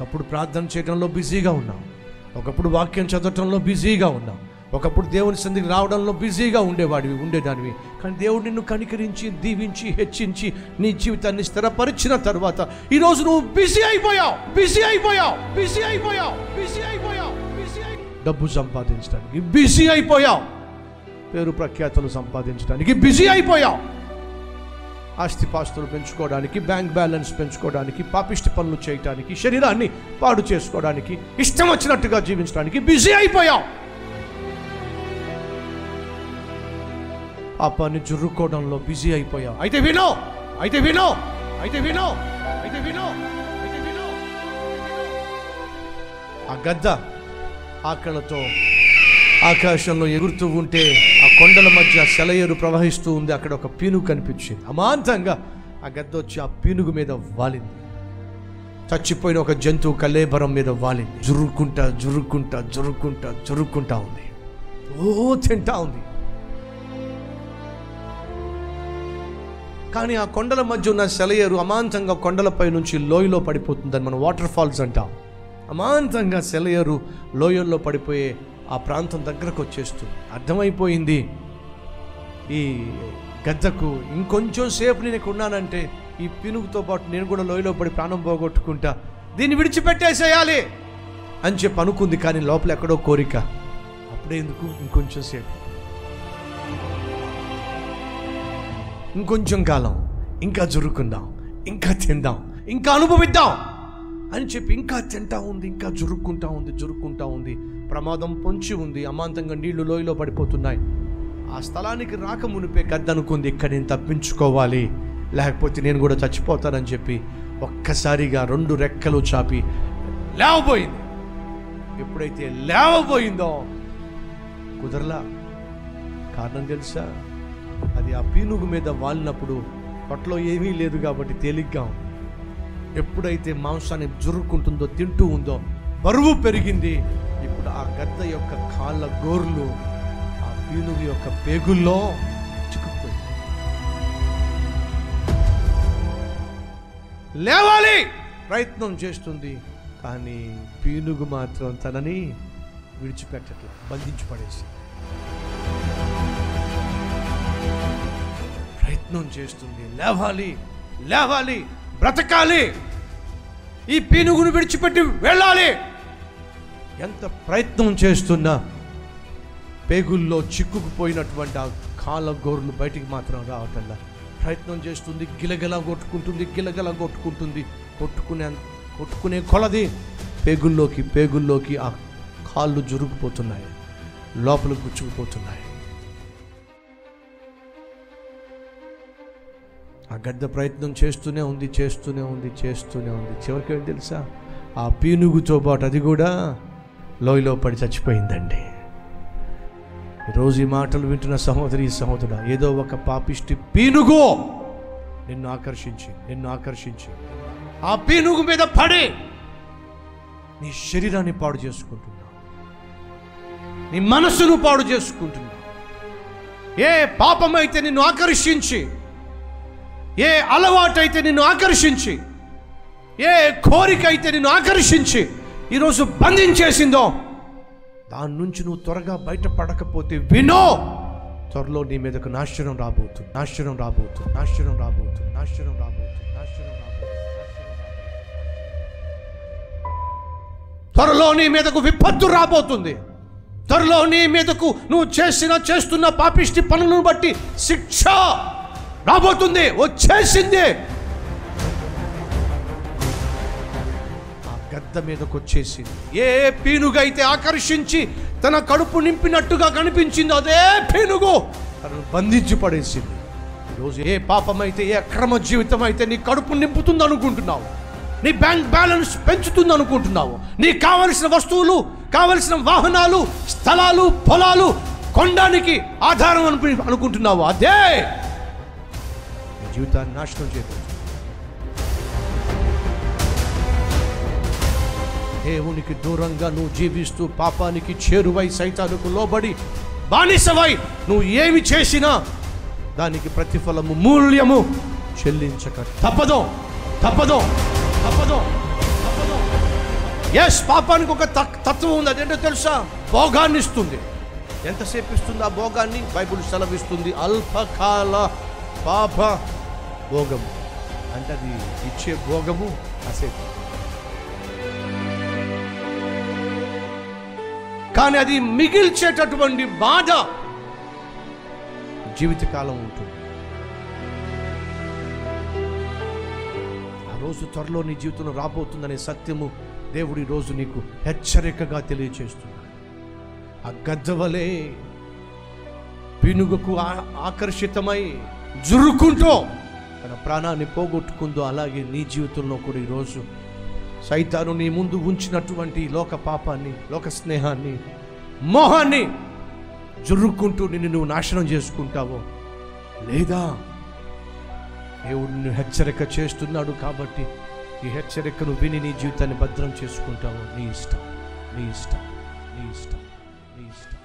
ఒకప్పుడు ప్రార్థన చేయడంలో బిజీగా ఉన్నాం. ఒకప్పుడు వాక్యం చదవటంలో బిజీగా ఉన్నాం. ఒకప్పుడు దేవుని సందికి రావడంలో బిజీగా ఉండేవాడివి ఉండేదానివి. కానీ దేవుడు నిన్ను కనికరించి దీవించి హెచ్చించి నీ జీవితాన్ని స్థిరపరిచిన తర్వాత ఈరోజు నువ్వు బిజీ అయిపోయావు బిజీ అయిపోయావు బిజీ అయిపోయావు బిజీ అయిపోయావు బిజీ అయి డబ్బు సంపాదించడానికి బిజీ అయిపోయావు. పేరు ప్రఖ్యాతులు సంపాదించడానికి బిజీ అయిపోయావు. ఆస్తిపాస్తులు పెంచుకోవడానికి బ్యాంక్ బ్యాలెన్స్ పెంచుకోవడానికి పాపిష్టి పనులు చేయటానికి శరీరాన్ని పాడు చేసుకోవడానికి ఇష్టం వచ్చినట్టుగా జీవించడానికి బిజీ అయిపోయాం. పాపాన్ని జుర్రుకోవడంలో బిజీ అయిపోయాం. అయితే వినో అయితే వినో అయితే వినో అయితే వినో అయితే వినో. ఆ గద్ద ఆకలతో ఆకాశంలో ఎగురుతూ ఉంటే కొండల మధ్య సెలయేరు ప్రవహిస్తూ ఉంది. అక్కడ ఒక పీనుగు కనిపించింది. అమాంతంగా ఆ గద్ద వచ్చి ఆ పీనుగు మీద వాలింది. చచ్చిపోయిన ఒక జంతువు కలేబరం మీద వాలింది. జురుక్కుంటా జురుక్కుంటా జురుక్కుంటా జురుక్కుంటా ఉంది. ఓ తింటా ఉంది. కానీ ఆ కొండల మధ్య ఉన్న సెలయేరు అమాంతంగా కొండలపై నుంచి లోయలో పడిపోతుందని మనం వాటర్ ఫాల్స్ అంటాం. అమాంతంగా సెలయేరు లోయల్లో పడిపోయే ఆ ప్రాంతం దగ్గరకు వచ్చేస్తుంది. అర్థమైపోయింది? ఈ గద్దకు ఇంకొంచెం సేపు నేను ఇక్కడ ఉన్నానంటే ఈ పినుగుతో పాటు నేను కూడా లోయలో పడి ప్రాణం పోగొట్టుకుంటా. దీన్ని విడిచిపెట్టేసేయాలి అని చెప్పి అనుకుంది కానీ లోపల ఎక్కడో కోరిక. అప్పుడే ఎందుకు? ఇంకొంచెం సేపు. ఇంకొంచెం కాలం. ఇంకా జురుకుందాం. ఇంకా తిందాం. ఇంకా అనుభవిద్దాం. అని చెప్పి ఇంకా తింటా ఉంది ఇంకా జురుక్కుంటా ఉంది జురుక్కుంటా ఉంది. ప్రమాదం పొంచి ఉంది అమాంతంగా నీళ్ళు లోయలో పడిపోతున్నాయి. ఆ స్థలానికి రాక మునిపే గద్దనుకుంది ఇక్కడ నేను తప్పించుకోవాలి. లేకపోతే నేను కూడా చచ్చిపోతానని చెప్పి ఒక్కసారిగా రెండు రెక్కలు చాపి లేవబోయింది. ఎప్పుడైతే లేవబోయిందో కుదరలా? కారణం తెలుసా? అది ఆ పీనుగు మీద వాలినప్పుడు పొట్టలో ఏమీ లేదు కాబట్టి తేలిగ్గా ఉంది. ఎప్పుడైతే మాంసాన్ని జురుక్కుంటుందో తింటూ ఉందో బరువు పెరిగింది ఇప్పుడు ఆ గద్ద యొక్క కాళ్ళ గోర్లు ఆ పీనుగు యొక్క పేగుల్లో చిక్కుపోయి లేవాలి! ప్రయత్నం చేస్తుంది కానీ పీనుగు మాత్రం తనని విడిచిపెట్టట్లేదు బంధించి పడేసి ప్రయత్నం చేస్తుంది లేవాలి! లేవాలి! బ్రతకాలి. ఈ పీనుగును విడిచిపెట్టి వెళ్ళాలి. ఎంత ప్రయత్నం చేస్తున్నా పేగుల్లో చిక్కుకుపోయినటువంటి ఆ కాళ్ళ గోర్లు బయటికి మాత్రం రావటంలా. ప్రయత్నం చేస్తుంది గిలగిలా కొట్టుకుంటుంది గిలగిలా కొట్టుకుంటుంది. కొట్టుకునే కొట్టుకునే కొలది పేగుల్లోకి పేగుల్లోకి ఆ కాళ్ళు జురుకుపోతున్నాయి లోపల గుచ్చుకుపోతున్నాయి. ఆ గడ్డ ప్రయత్నం చేస్తూనే ఉంది చేస్తూనే ఉంది చేస్తూనే ఉంది. చివరికి ఏం తెలుసా? ఆ పీనుగుతో పాటు అది కూడా లోయలో పడి చచ్చిపోయిందండి. ఈరోజు ఈ మాటలు వింటున్న సహోదరి సహోదరుడు ఏదో ఒక పాపిష్టి పీనుగు నిన్ను ఆకర్షించి నిన్ను ఆకర్షించి. ఆ పీనుగు మీద పడి నీ శరీరాన్ని పాడు చేసుకుంటున్నావు. నీ మనసును పాడు చేసుకుంటున్నావు. ఏ పాపమైతే నిన్ను ఆకర్షించి ఏ అలవాటైతే నిన్ను ఆకర్షించి ఏ కోరిక అయితే నిన్ను ఆకర్షించి ఈరోజు బంధించేసిందో దాని నుంచి నువ్వు త్వరగా బయటపడకపోతే వినో త్వరలో నీ మీదకు నాశనం రాబోతు నాశనం రాబోతు నాశనం రాబోతు నాశనం రాబోతు నాశనం రాబోతుంది. త్వరలో నీ మీదకు విపత్తు రాబోతుంది. త్వరలో నీ మీదకు నువ్వు చేసిన చేస్తున్న పాపిష్టి పనులను బట్టి శిక్ష రాబోతుంది వచ్చేసింది. ఆ గద్ద మీదకు వచ్చేసింది ఏ పీనుగైతే ఆకర్షించి తన కడుపు నింపినట్టుగా కనిపించింది అదే పీనుగు తనను బంధించి పడేసింది. ఈరోజు ఏ పాపమైతే ఏ అక్రమ జీవితం అయితే నీ కడుపు నింపుతుంది అనుకుంటున్నావు నీ బ్యాంక్ బ్యాలెన్స్ పెంచుతుంది అనుకుంటున్నావు నీకు కావలసిన వస్తువులు కావలసిన వాహనాలు స్థలాలు పొలాలు కొనడానికి ఆధారం అనుకు అనుకుంటున్నావు అదే జీవితాన్ని నాశనం చేయబోతుంది దేవునికి దూరంగా నువ్వు జీవిస్తూ పాపానికి చేరువై సైతానికి లోబడి బానిసవై నువ్వు ఏమి చేసినా దానికి ప్రతిఫలము మూల్యము చెల్లించక తప్పదు. తప్పదు. తప్పదు. తప్పదు. ఎస్ పాపానికి ఒక తత్వం ఉంది. అదేంటో తెలుసా? భోగాన్ని ఇస్తుంది. ఎంతసేపు ఇస్తుంది ఆ భోగాన్ని? బైబుల్ సెలవిస్తుంది. అల్పకాల పాప భోగము. అంటే అది ఇచ్చే భోగము కాసేపు కానీ అది మిగిల్చేటటువంటి బాధ జీవితకాలం ఉంటుంది. ఆ రోజు త్వరలో నీ జీవితంలో రాబోతుందనే సత్యము దేవుడు రోజు నీకు హెచ్చరికగా తెలియచేస్తున్నాడు. ఆ గద్దవలే పినుగుకు ఆకర్షితమై జురుకుంటూ తన ప్రాణాన్ని పోగొట్టుకుందో అలాగే నీ జీవితంలో కూడా ఈరోజు సైతాను నీ ముందు ఉంచినటువంటి లోక పాపాన్ని లోక స్నేహాన్ని మోహాన్ని జుర్రుకుంటూ నిన్ను నువ్వు నాశనం చేసుకుంటావో లేదా దేవుడిని హెచ్చరిక చేస్తున్నాడు కాబట్టి ఈ హెచ్చరికను విని నీ జీవితాన్ని భద్రం చేసుకుంటావో నీ ఇష్టం నీ ఇష్టం నీ ఇష్టం నీ ఇష్టం.